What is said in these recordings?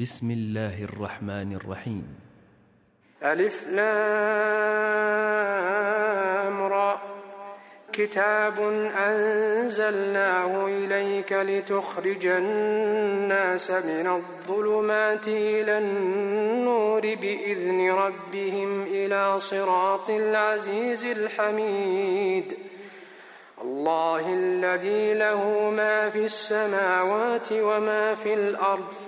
بسم الله الرحمن الرحيم ألف لام را كتاب أنزلناه إليك لتخرج الناس من الظلمات إلى النور بإذن ربهم إلى صراط العزيز الحميد الله الذي له ما في السماوات وما في الأرض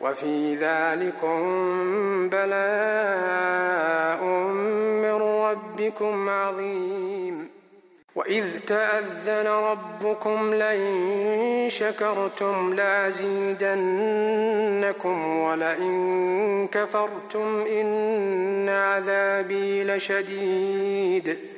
وفي ذلكم بلاء من ربكم عظيم. وإذ تأذن ربكم لئن شكرتم لأزيدنكم ولئن كفرتم إن عذابي لشديد.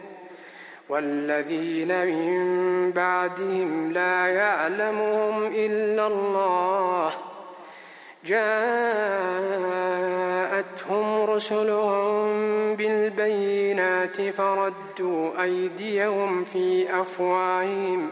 والذين من بعدهم لا يعلمهم إلا الله. جاءتهم رسلهم بالبينات فردوا أيديهم في أفواههم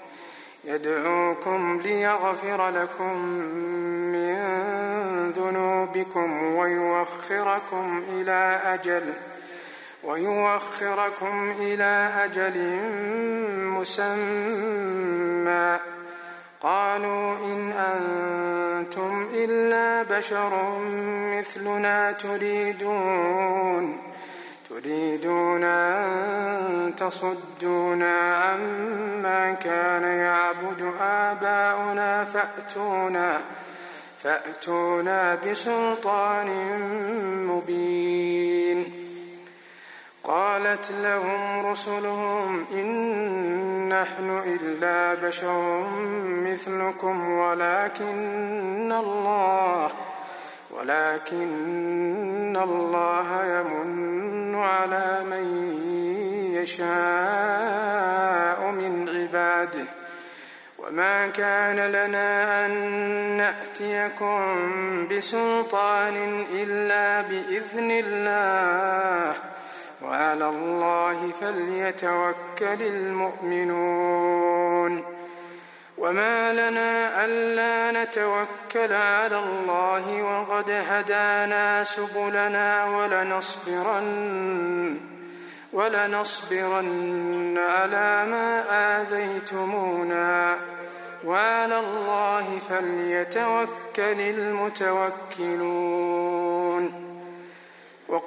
يدعوكم ليغفر لكم من ذنوبكم ويوخركم إلى أجل ويوخركم إلى أجل مسمى. قالوا إن أنتم إلا بشر مثلنا تريدون. تريدون أن تصدونا عما كان يعبد آباؤنا فأتونا فأتونا بسلطان مبين. قالت لهم رسلهم إن نحن إلا بشر مثلكم ولكن الله ولكن الله يمن على من يشاء من عباده. وما كان لنا أن نأتيكم بسلطان إلا بإذن الله. وعلى الله فليتوكل المؤمنون. وما لنا ألا نتوكل على الله وقد هدانا سبلنا ولنصبرن ولنصبرن على ما آذيتمونا. وعلى الله فليتوكل المتوكلون.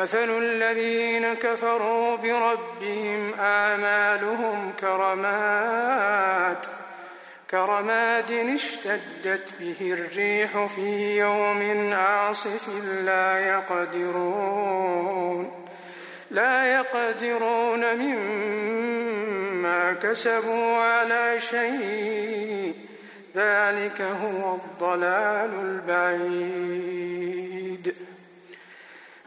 مثل الذين كفروا بربهم آمالهم كرماد كرماد اشتدت به الريح في يوم عاصف لا يقدرون لا يقدرون مما كسبوا على شيء ذلك هو الضلال البعيد.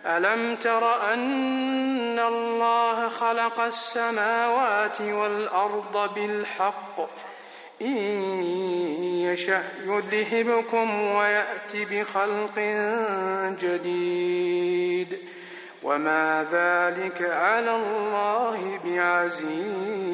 ألم تر أن الله خلق السماوات والأرض بالحق؟ إن يشأ يذهبكم ويأت بخلق جديد. وما ذلك على الله بعزيز.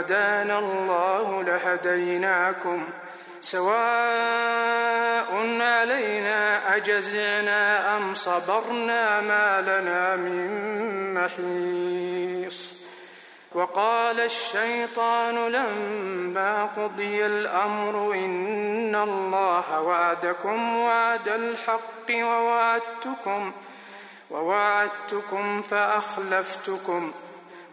هدانا الله لهديناكم سواء علينا أجزنا أم صبرنا ما لنا من محيص وقال الشيطان لما قضي الأمر إن الله وعدكم وعد الحق ووعدتكم ووعدتكم فأخلفتكم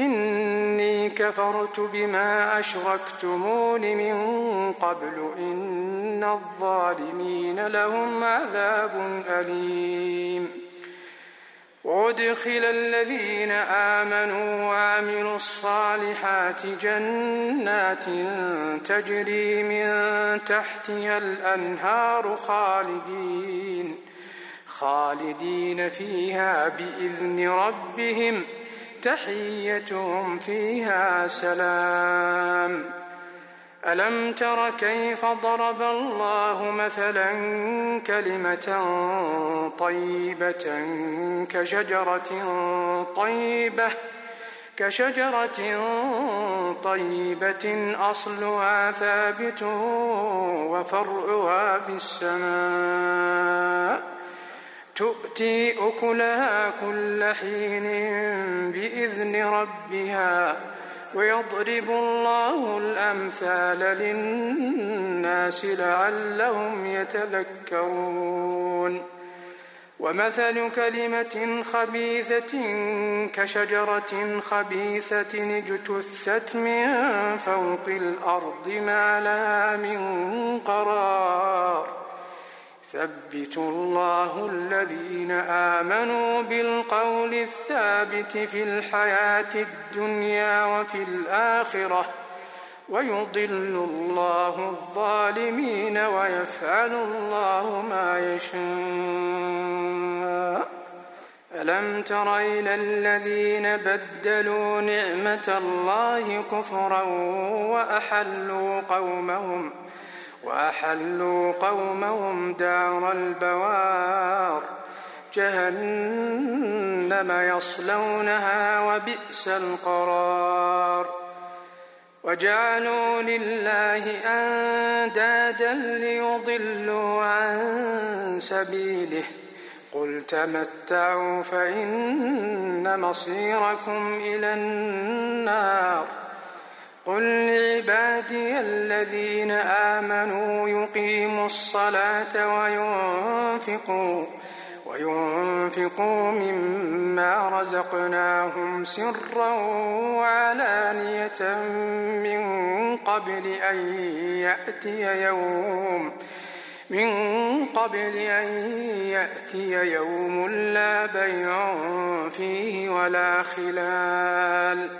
إني كفرت بما أشركتمون من قبل. إن الظالمين لهم عذاب أليم. وأدخل الذين آمنوا وعملوا الصالحات جنات تجري من تحتها الأنهار خالدين خالدين فيها بإذن ربهم. تحيتهم فيها سلام. ألم تر كيف ضرب الله مثلا كلمة طيبة كشجرة طيبة كشجرة طيبة أصلها ثابت وفرعها في السماء. تؤتي أكلها كل حين بإذن ربها ويضرب الله الأمثال للناس لعلهم يتذكرون. ومثل كلمة خبيثة كشجرة خبيثة اجتثت من فوق الأرض ما لها من قرار. يثبت الله الذين آمنوا بالقول الثابت في الحياة الدنيا وفي الآخرة ويضل الله الظالمين ويفعل الله ما يشاء. ألم تر إلى الذين بدلوا نعمة الله كفرا وأحلوا قومهم ۖ؟ وأحلوا قومهم دار البوار. جهنم يصلونها وبئس القرار. وجعلوا لله أندادا ليضلوا عن سبيله. قل تمتعوا فإن مصيركم إلى النار. قل الذين آمنوا يقيموا الصلاة وينفقوا وينفقوا مما رزقناهم سرا وعلانية من قبل أن يأتي يوم من قبل أن يأتي يوم لا بيع فيه ولا خلال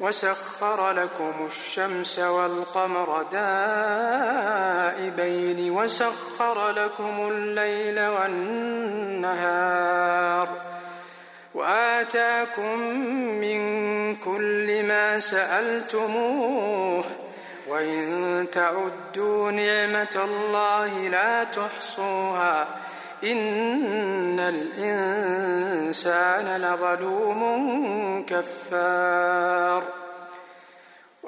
وسخر لكم الشمس والقمر دائبين وسخر لكم الليل والنهار وآتاكم من كل ما سألتموه وإن تعدوا نعمة الله لا تحصوها إن الإنسان لظلوم كفار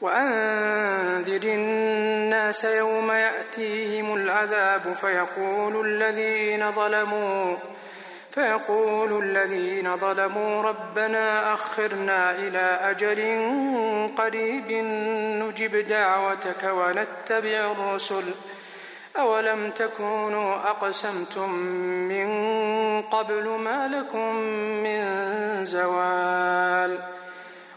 وأنذر الناس يوم يأتيهم العذاب فيقول الذين ظلموا فيقول الذين ظلموا ربنا أخرنا إلى أجل قريب نجب دعوتك ونتبع الرسل. أولم تكونوا أقسمتم من قبل ما لكم من زوال؟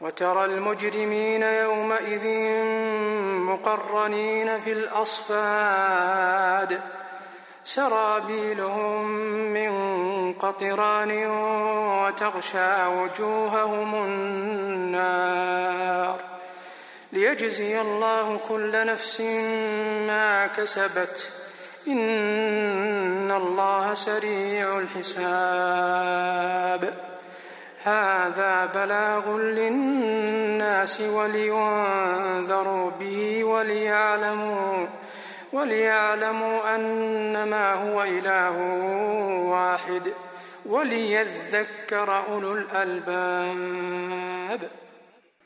وترى المجرمين يومئذ مقرنين في الأصفاد. سرابيلهم من قطران وتغشى وجوههم النار. ليجزي الله كل نفس ما كسبت. إن الله سريع الحساب. هذا بلاغ للناس ولينذروا به وليعلموا وليعلموا أنما هو إله واحد وليذكر أولو الألباب.